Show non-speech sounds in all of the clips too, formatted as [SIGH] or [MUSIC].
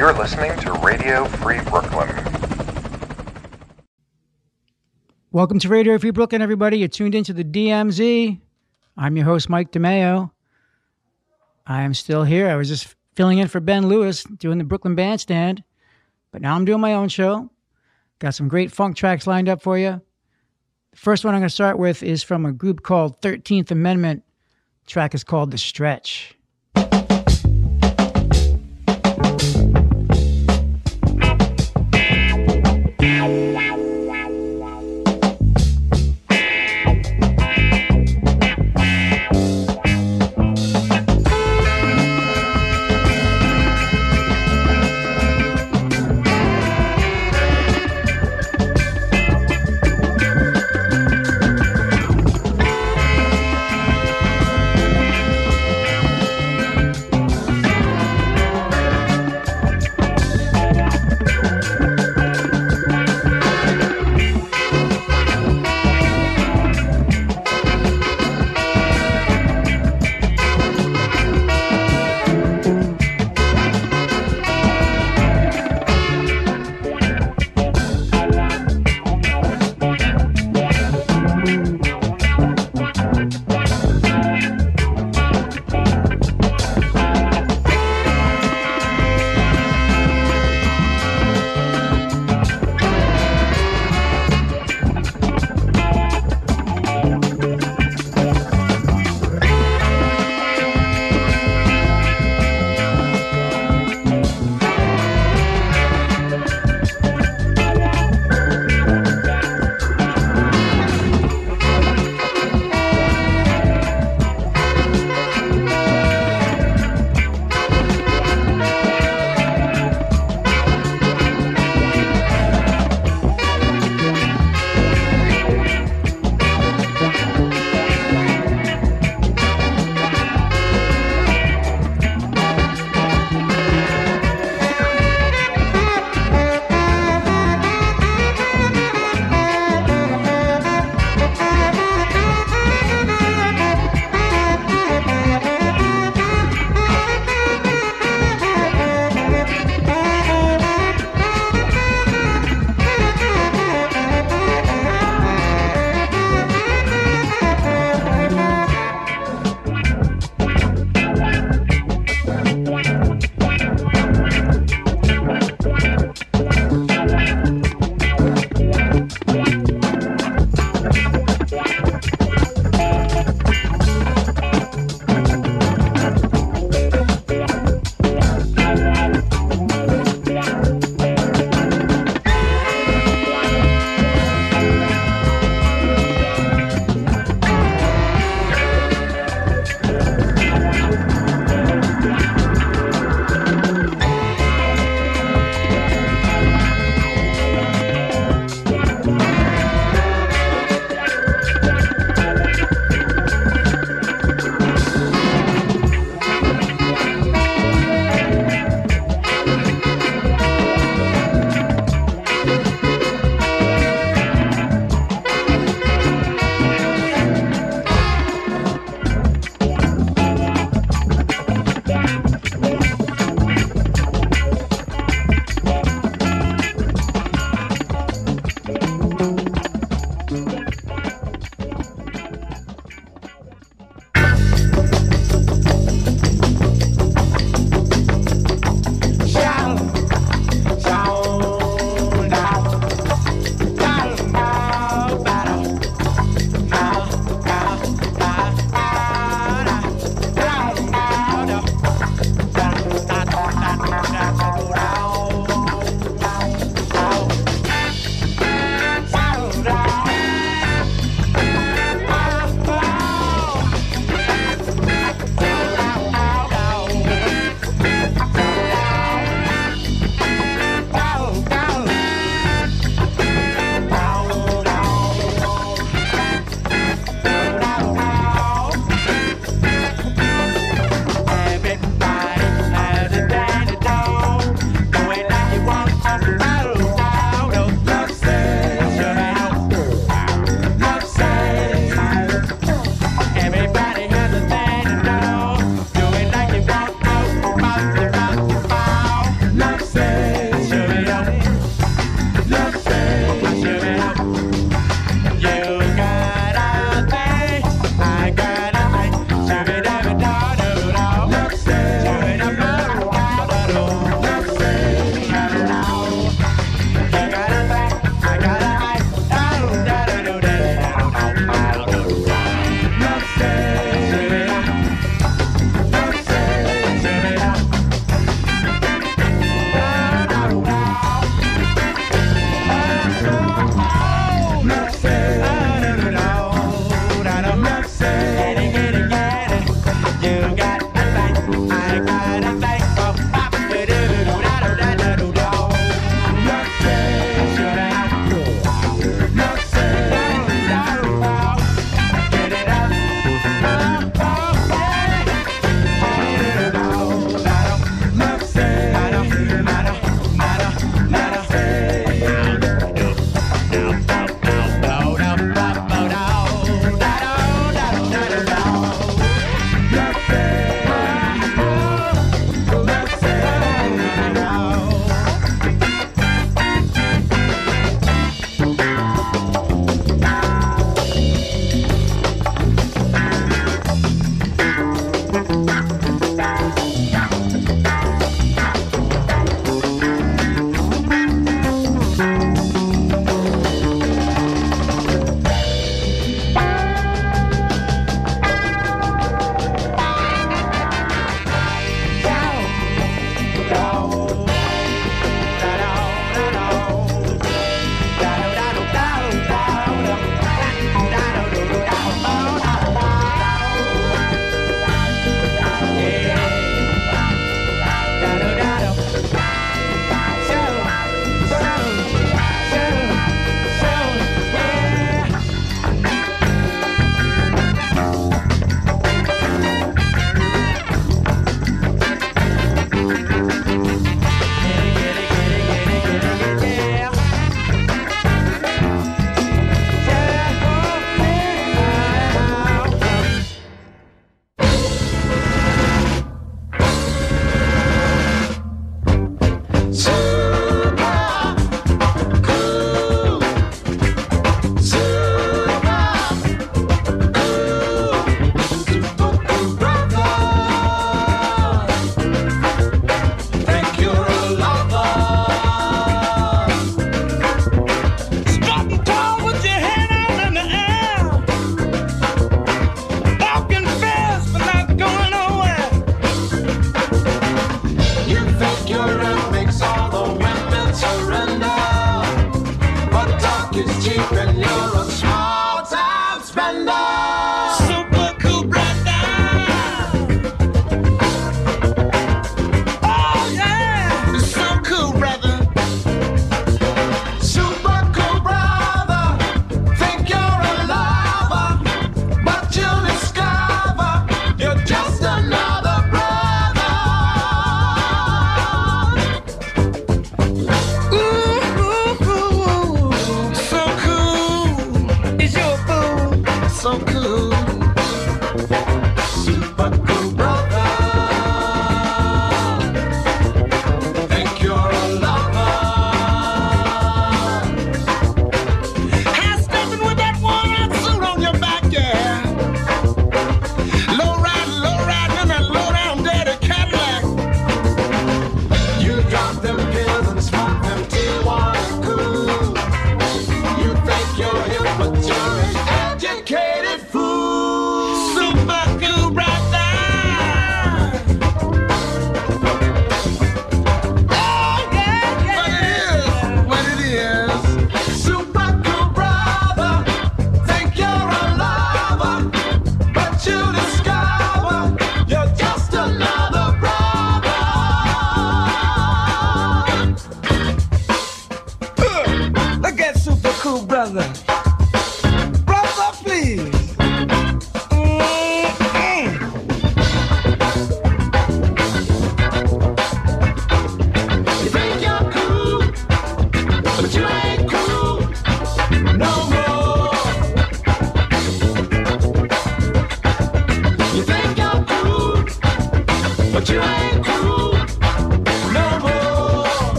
You're listening to Radio Free Brooklyn. Welcome to Radio Free Brooklyn, everybody. You're tuned into the DMZ. I'm your host, Mike DeMeo. I am still here. I was just filling in for Ben Lewis doing the Brooklyn Bandstand, but now I'm doing my own show. Got some great funk tracks lined up for you. The first one I'm going to start with is from a group called 13th Amendment. The track is called The Stretch.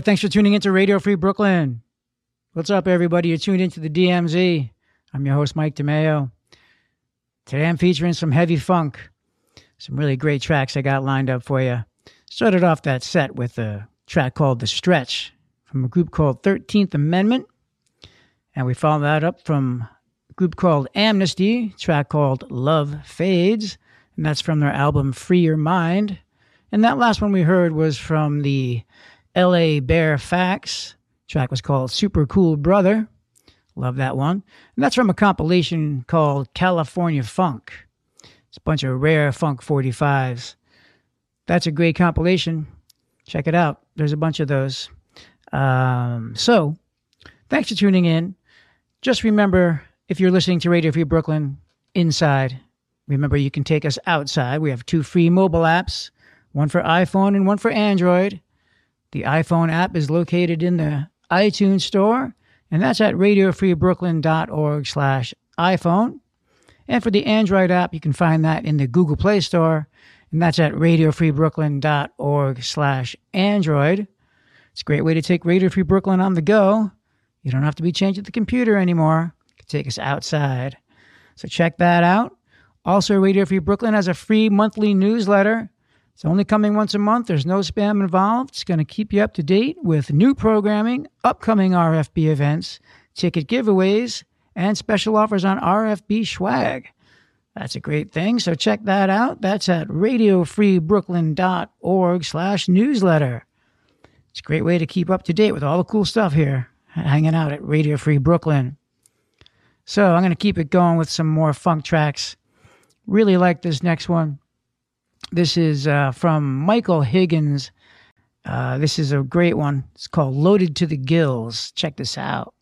Right. Thanks for tuning into Radio Free Brooklyn. What's up, everybody? You're tuned into the DMZ. I'm your host, Mike DeMeo. Today I'm featuring some heavy funk, some really great tracks I got lined up for you. Started off that set with a track called The Stretch from a group called 13th Amendment. And we followed that up from a group called Amnesty, track called Love Fades. And that's from their album Free Your Mind. And that last one we heard was from the LA Bare Faxx. Track was called Super Cool Brother. Love that one. And that's from a compilation called California Funk. It's a bunch of rare funk 45s. That's a great compilation. Check it out. There's a bunch of those. Um, so, thanks for tuning in. Just remember if you're listening to Radio Free Brooklyn inside, remember you can take us outside. We have two free mobile apps one for iPhone and one for Android. The iPhone app is located in the iTunes Store, and that's at radiofreebrooklyn.org slash iPhone. And for the Android app, you can find that in the Google Play Store, and that's at radiofreebrooklyn.org slash Android. It's a great way to take Radio Free Brooklyn on the go. You don't have to be changing the computer anymore. Can take us outside. So check that out. Also, Radio Free Brooklyn has a free monthly newsletter it's only coming once a month. There's no spam involved. It's going to keep you up to date with new programming, upcoming RFB events, ticket giveaways, and special offers on RFB swag. That's a great thing. So check that out. That's at radiofreebrooklyn.org slash newsletter. It's a great way to keep up to date with all the cool stuff here, hanging out at Radio Free Brooklyn. So I'm going to keep it going with some more funk tracks. Really like this next one. This is uh, from Michael Higgins. Uh, this is a great one. It's called Loaded to the Gills. Check this out.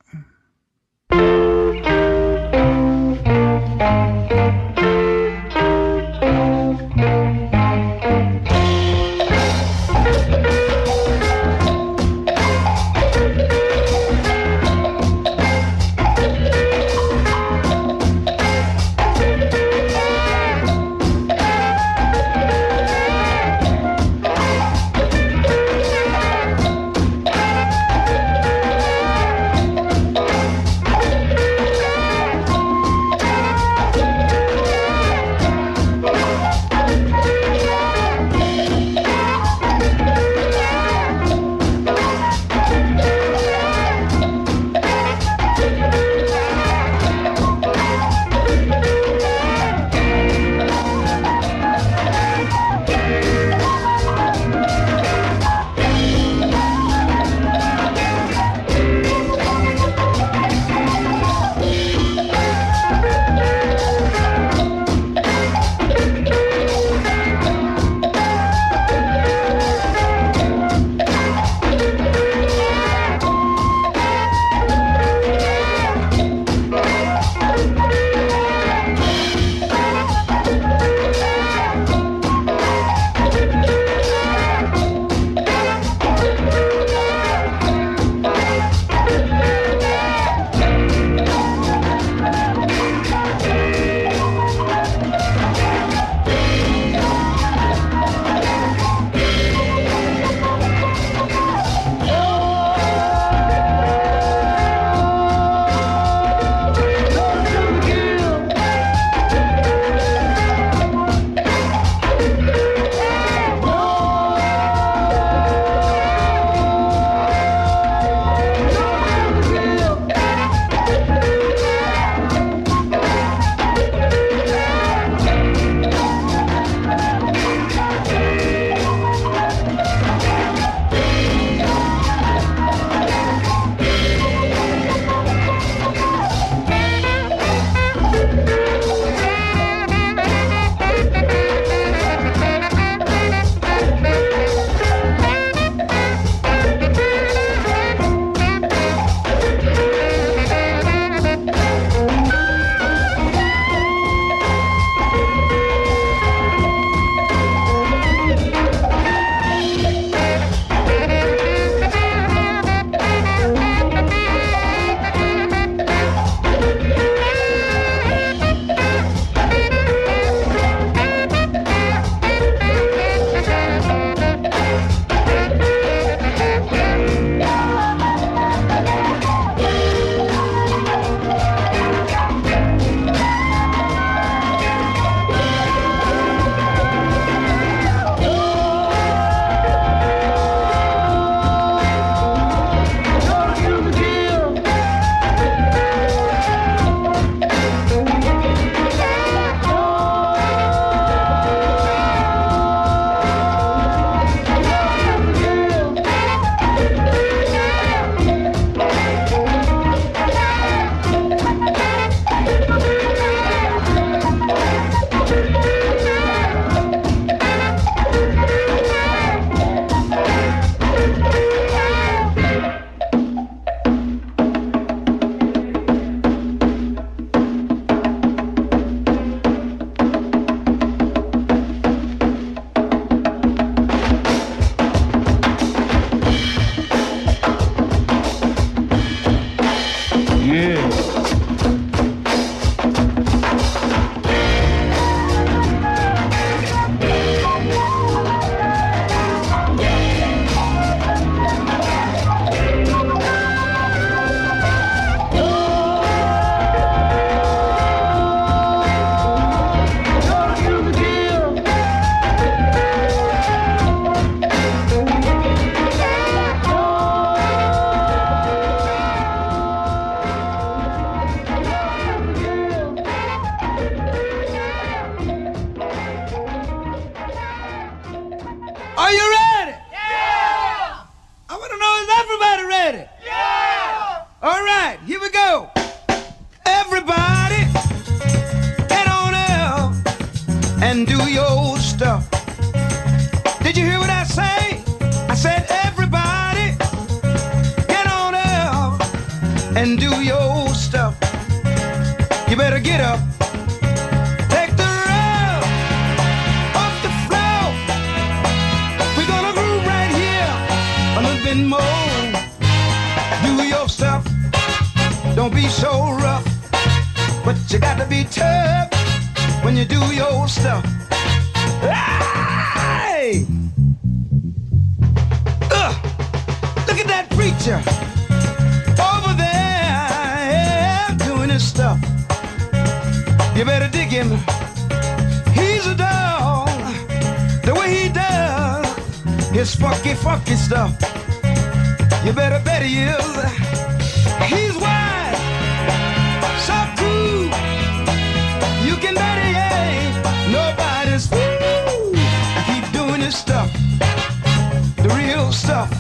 Stuff.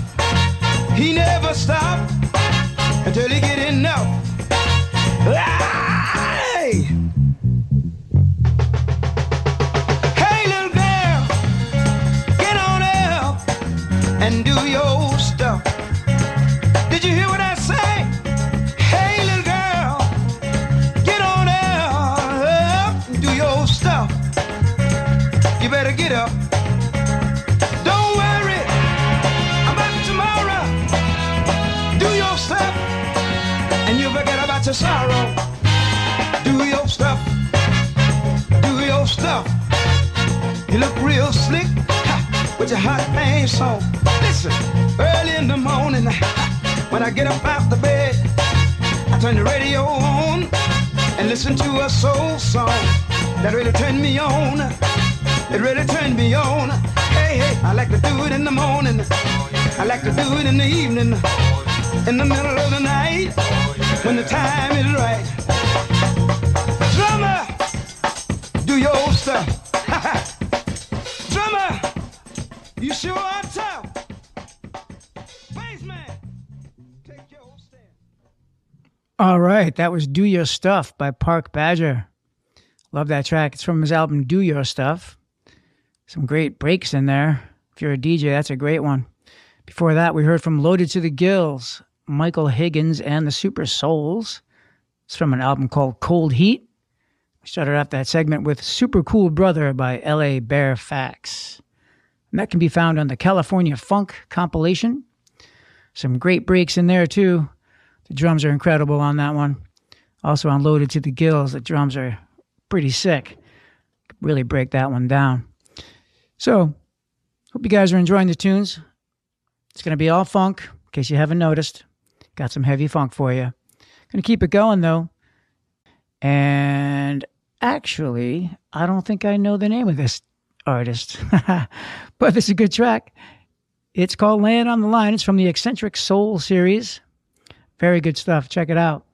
He never stop your sorrow. Do your stuff. Do your stuff. You look real slick ha, with your hot pants on. Listen, early in the morning, when I get up out the bed, I turn the radio on and listen to a soul song that really turned me on. It really turned me on. Hey, hey, I like to do it in the morning. I like to do it in the evening, in the middle of the night, when the time is right. Drummer, do your stuff. [LAUGHS] Drummer, you sure are tough. Bassman, take your stand. All right, that was Do Your Stuff by Perk Badger. Love that track. It's from his album Do Your Stuff. Some great breaks in there. If you're a DJ, that's a great one. Before that, we heard from Loaded to the Gills, Michael Higgins and the Supersouls. It's from an album called Cold Heat. We started off that segment with Super Cool Brother by LA Bare Faxx. And that can be found on the California Funk compilation. Some great breaks in there, too. The drums are incredible on that one. Also on Loaded to the Gills, the drums are pretty sick. Really break that one down. So, hope you guys are enjoying the tunes. It's going to be all funk, in case you haven't noticed. Got some heavy funk for you. To keep it going, though. And actually, I don't think I know the name of this artist, [LAUGHS] but is a good track. It's called Land on the Line. It's from the Eccentric Soul series. Very good stuff. Check it out.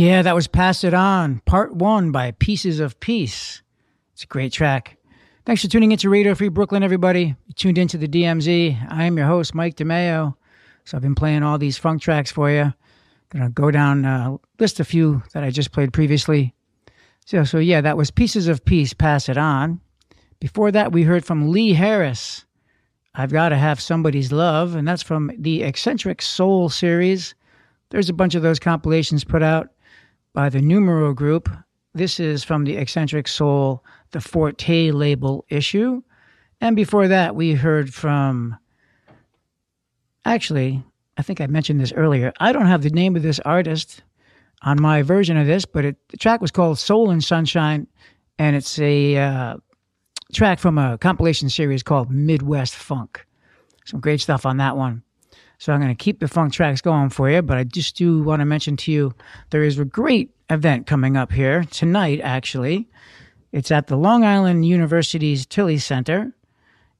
Yeah, that was Pass It On, part one by Pieces of Peace. It's a great track. Thanks for tuning into Radio Free Brooklyn, everybody. You tuned into the DMZ. I am your host, Mike DeMeo. So I've been playing all these funk tracks for you. Gonna go down, uh, list a few that I just played previously. So, so yeah, that was Pieces of Peace, Pass It On. Before that, we heard from Lee Harris. I've got to have somebody's love, and that's from the Eccentric Soul series. There's a bunch of those compilations put out by the Numero Group. This is from the Eccentric Soul, the Forte label issue. And before that, we heard from. Actually, I think I mentioned this earlier. I don't have the name of this artist on my version of this, but it, the track was called Soul and Sunshine, and it's a uh, track from a compilation series called Midwest Funk. Some great stuff on that one. So I'm going to keep the funk tracks going for you, but I just do want to mention to you there is a great event coming up here tonight, actually. It's at the Long Island University's Tilles Center,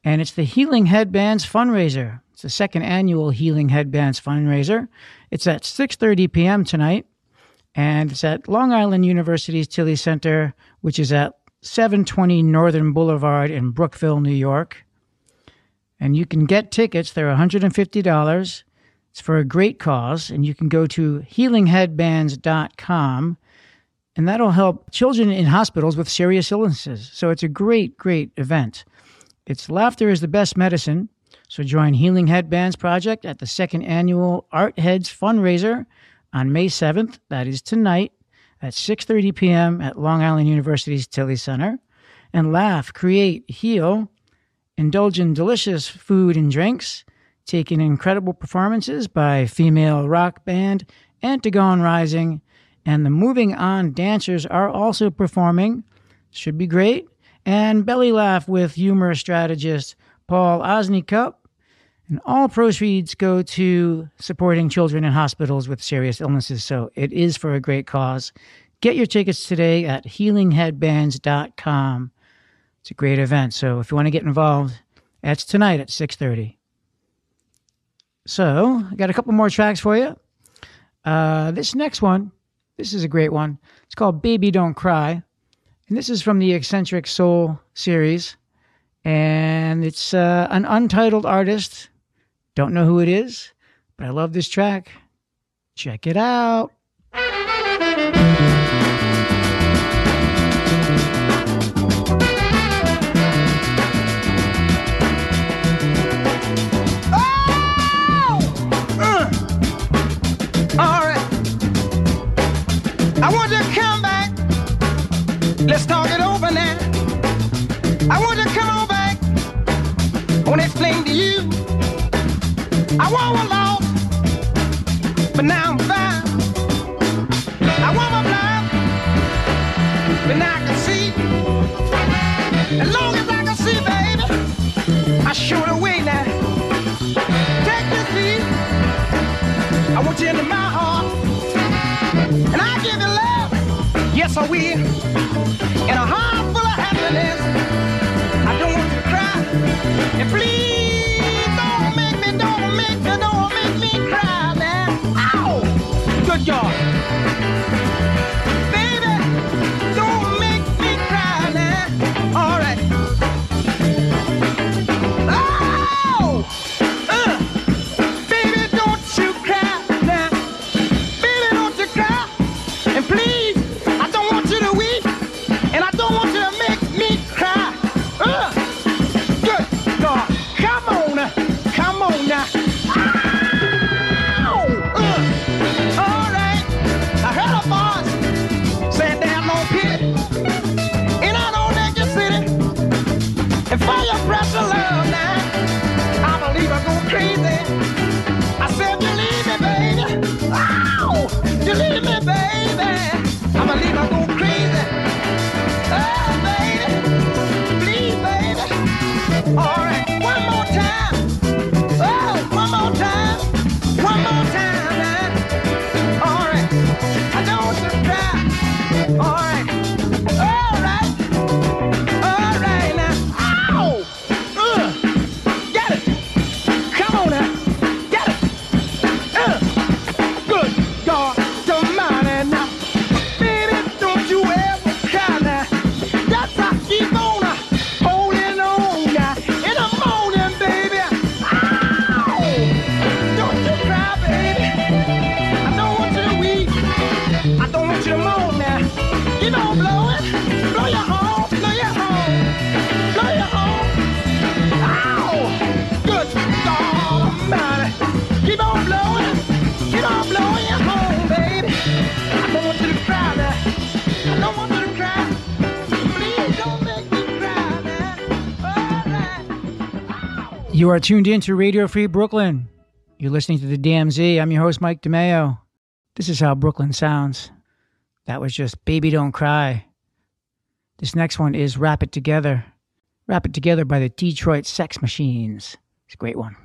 and it's the Healing Headbands fundraiser. It's the second annual Healing Headbands fundraiser. It's at 6:30 p.m. tonight, and it's at Long Island University's Tilles Center, which is at 720 Northern Boulevard in Brookville, New York and you can get tickets. They're $150. It's for a great cause, and you can go to healingheadbands.com, and that'll help children in hospitals with serious illnesses. So it's a great, great event. It's laughter is the best medicine. So join Healing Headbands Project at the second annual Art Heads fundraiser on May 7th. That is tonight at 6:30 p.m. at Long Island University's Tilles Center. And laugh, create, heal indulge in delicious food and drinks, take in incredible performances by female rock band Antigone Rising, and the Moving On dancers are also performing. Should be great. And belly laugh with humor strategist Paul Osincup. And all proceeds go to supporting children in hospitals with serious illnesses. So it is for a great cause. Get your tickets today at healingheadbands.com. It's a great event. So if you want to get involved, that's tonight at 6.30. So I got a couple more tracks for you. Uh, this next one, this is a great one. It's called Baby Don't Cry. And this is from the Eccentric Soul series. And it's uh, an untitled artist. Don't know who it is, but I love this track. Check it out. Want you into my heart. And I give you love. Yes, I will. In a heart full of happiness. I don't want you to cry. And please don't make me, don't make me, don't make me cry now. Ow! Good God. You are tuned in to Radio Free Brooklyn. You're listening to the DMZ. I'm your host, Mike DeMeo. This is how Brooklyn sounds. That was just Baby Don't Cry. This next one is Rap It Together. Rap It Together by the Detroit Sex Machines. It's a great one.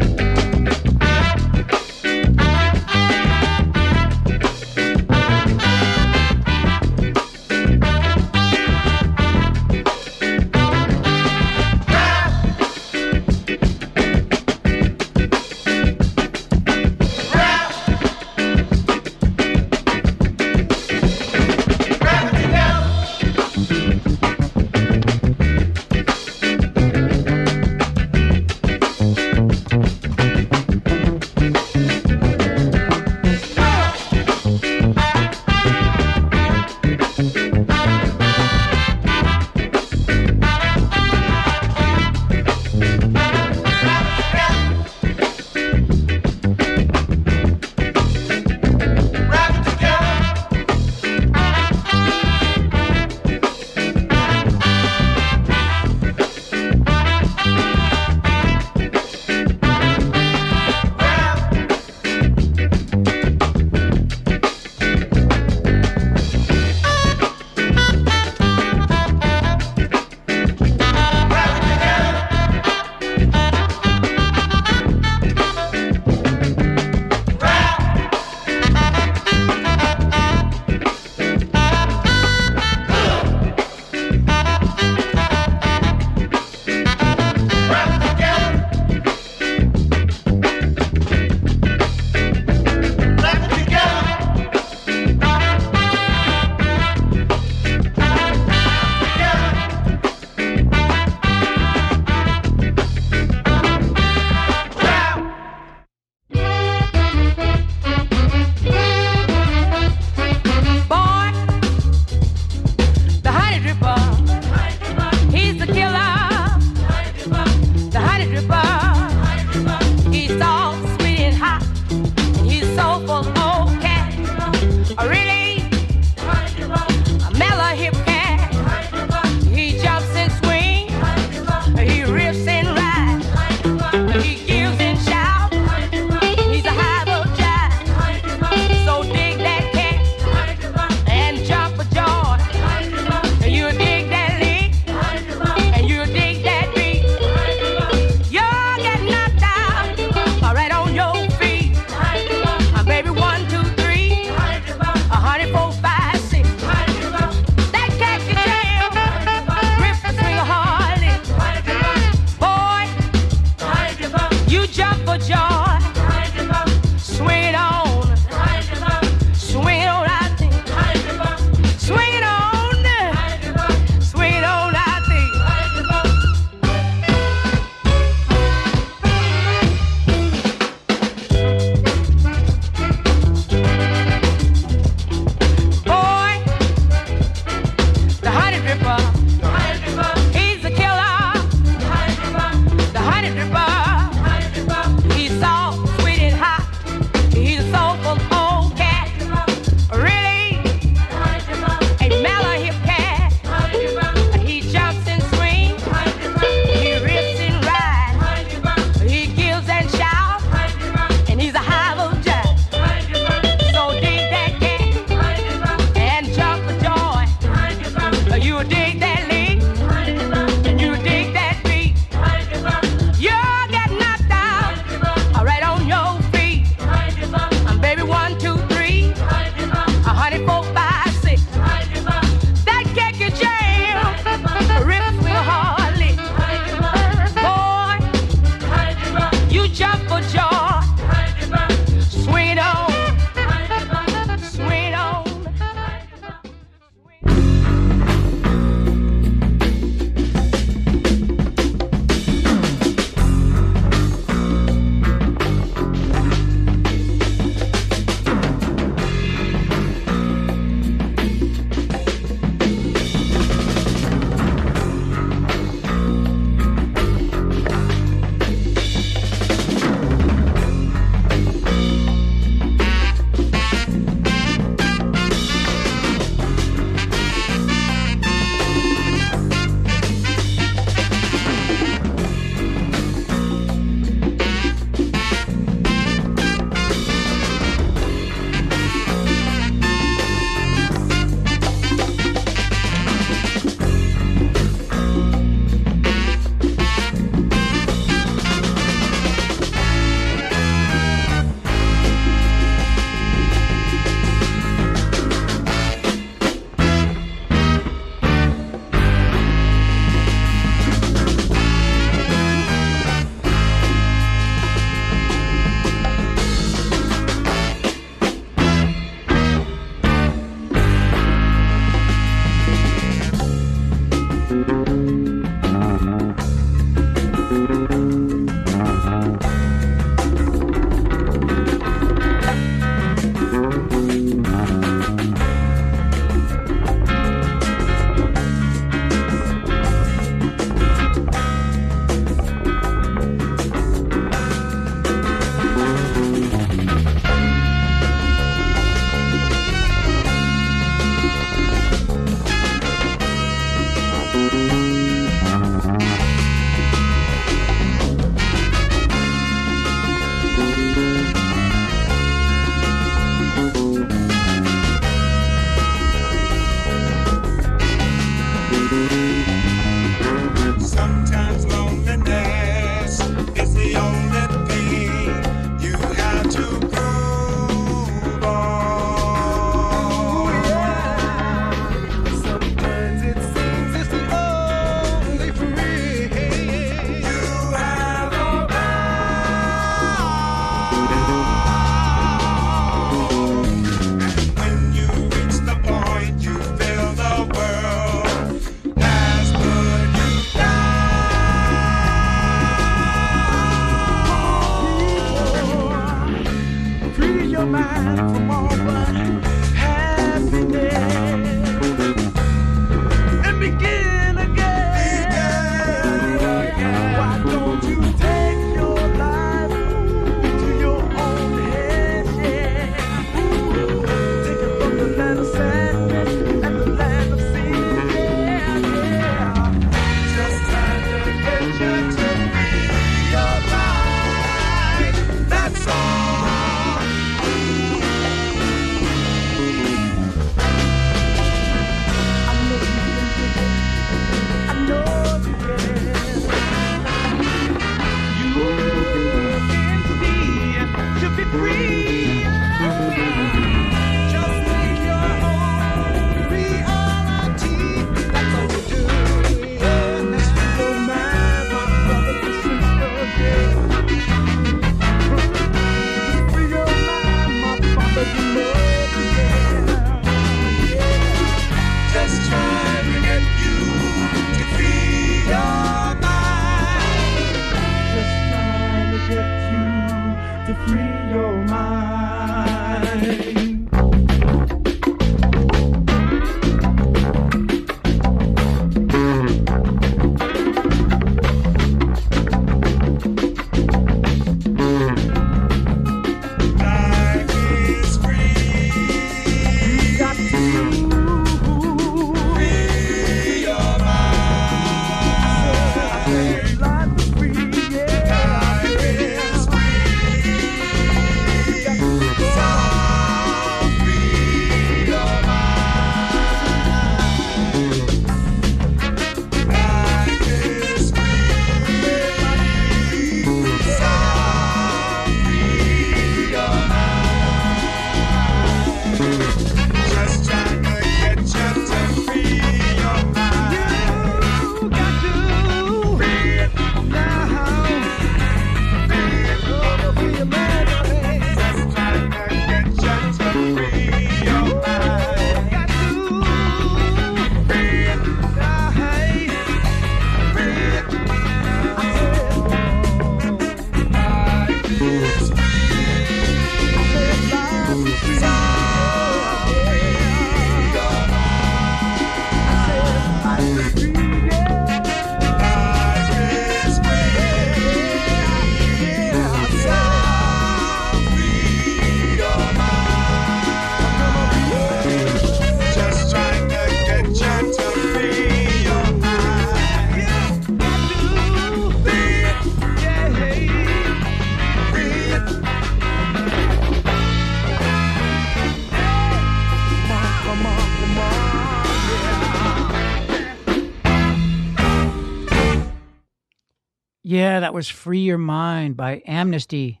Was Free Your Mind by Amnesty.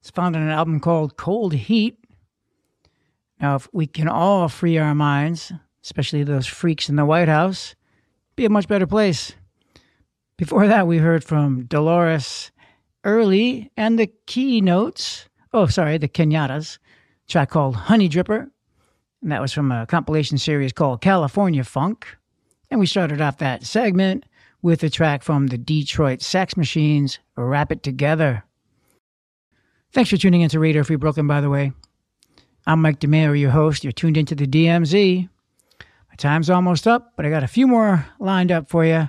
It's found on an album called Cold Heat. Now, if we can all free our minds, especially those freaks in the White House, be a much better place. Before that, we heard from Delores Ealy and the Keynotes. Oh, sorry, the Kenyattas. Track called Honey Dripper. And that was from a compilation series called California Funk. And we started off that segment with a track from the Detroit Sex Machines, Rap It Together. Thanks for tuning in to Radio Free Brooklyn, by the way. I'm Mike DeMeo, your host. You're tuned into the DMZ. My time's almost up, but I got a few more lined up for you.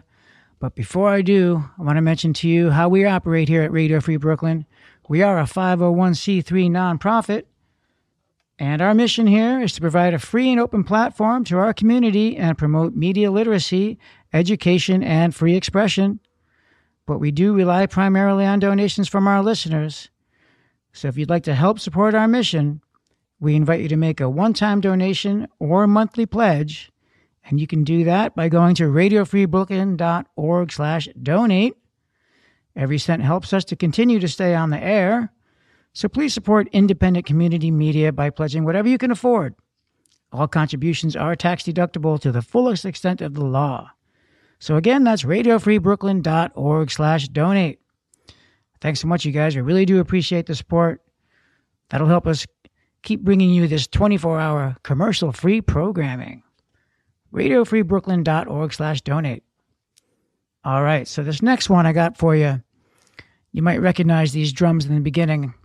But before I do, I want to mention to you how we operate here at Radio Free Brooklyn. We are a 501c3 nonprofit, and our mission here is to provide a free and open platform to our community and promote media literacy, education, and free expression. But we do rely primarily on donations from our listeners. So if you'd like to help support our mission, we invite you to make a one-time donation or monthly pledge, and you can do that by going to radiofreebrooklyn.org slash donate. Every cent helps us to continue to stay on the air, so please support independent community media by pledging whatever you can afford. All contributions are tax deductible to the fullest extent of the law. So again, that's radiofreebrooklyn.org slash donate. Thanks so much, you guys. We really do appreciate the support. That'll help us keep bringing you this 24-hour commercial-free programming. radiofreebrooklyn.org slash donate. All right, so this next one I got for you, you might recognize these drums in the beginning.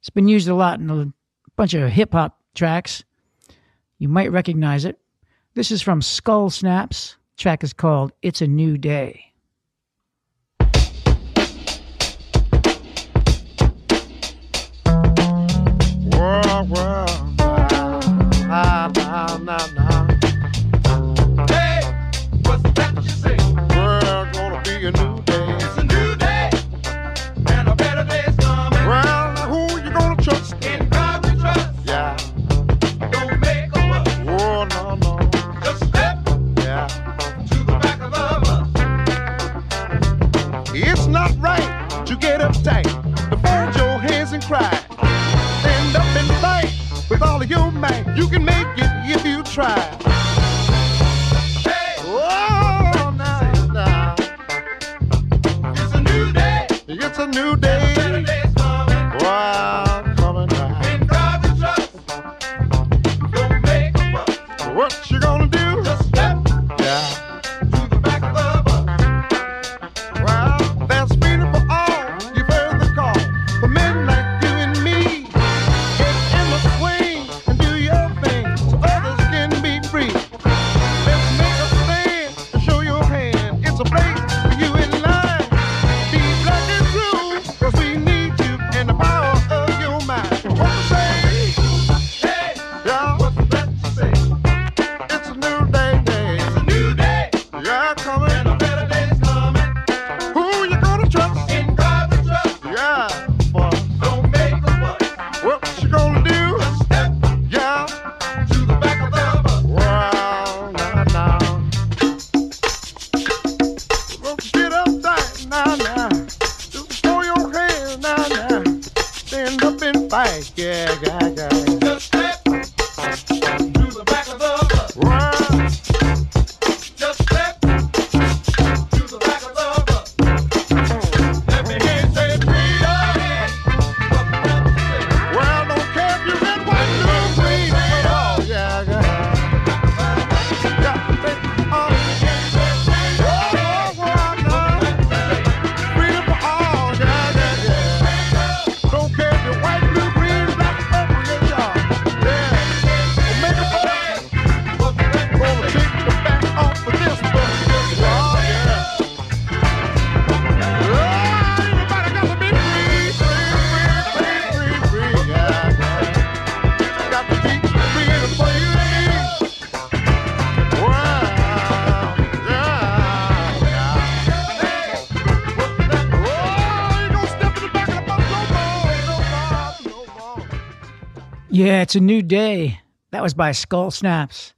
It's been used a lot in a bunch of hip-hop tracks. You might recognize it. This is from Skull Snaps. Track is called It's a New Day. Ah, ah, nah, nah, nah, Yeah, it's a new day. That was by Skull Snaps.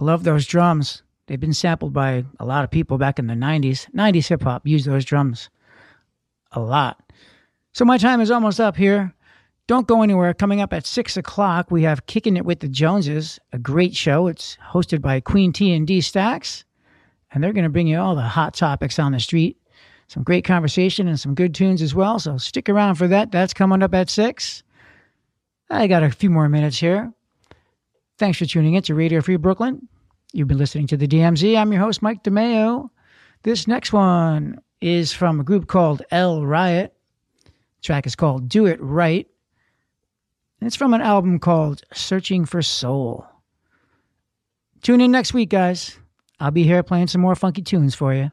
I love those drums. They've been sampled by a lot of people back in the 90s. 90s hip hop used those drums a lot. So my time is almost up here. Don't go anywhere. Coming up at six o'clock, we have Kicking It with the Joneses, a great show. It's hosted by Queen T and D Stacks, and they're going to bring you all the hot topics on the street, some great conversation, and some good tunes as well. So stick around for that. That's coming up at six. I got a few more minutes here. Thanks for tuning in to Radio Free Brooklyn. You've been listening to the DMZ. I'm your host, Mike DeMeo. This next one is from a group called El Riot. The track is called Do It Right. And it's from an album called Searching for Soul. Tune in next week, guys. I'll be here playing some more funky tunes for you.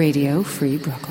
Radio Free Brooklyn.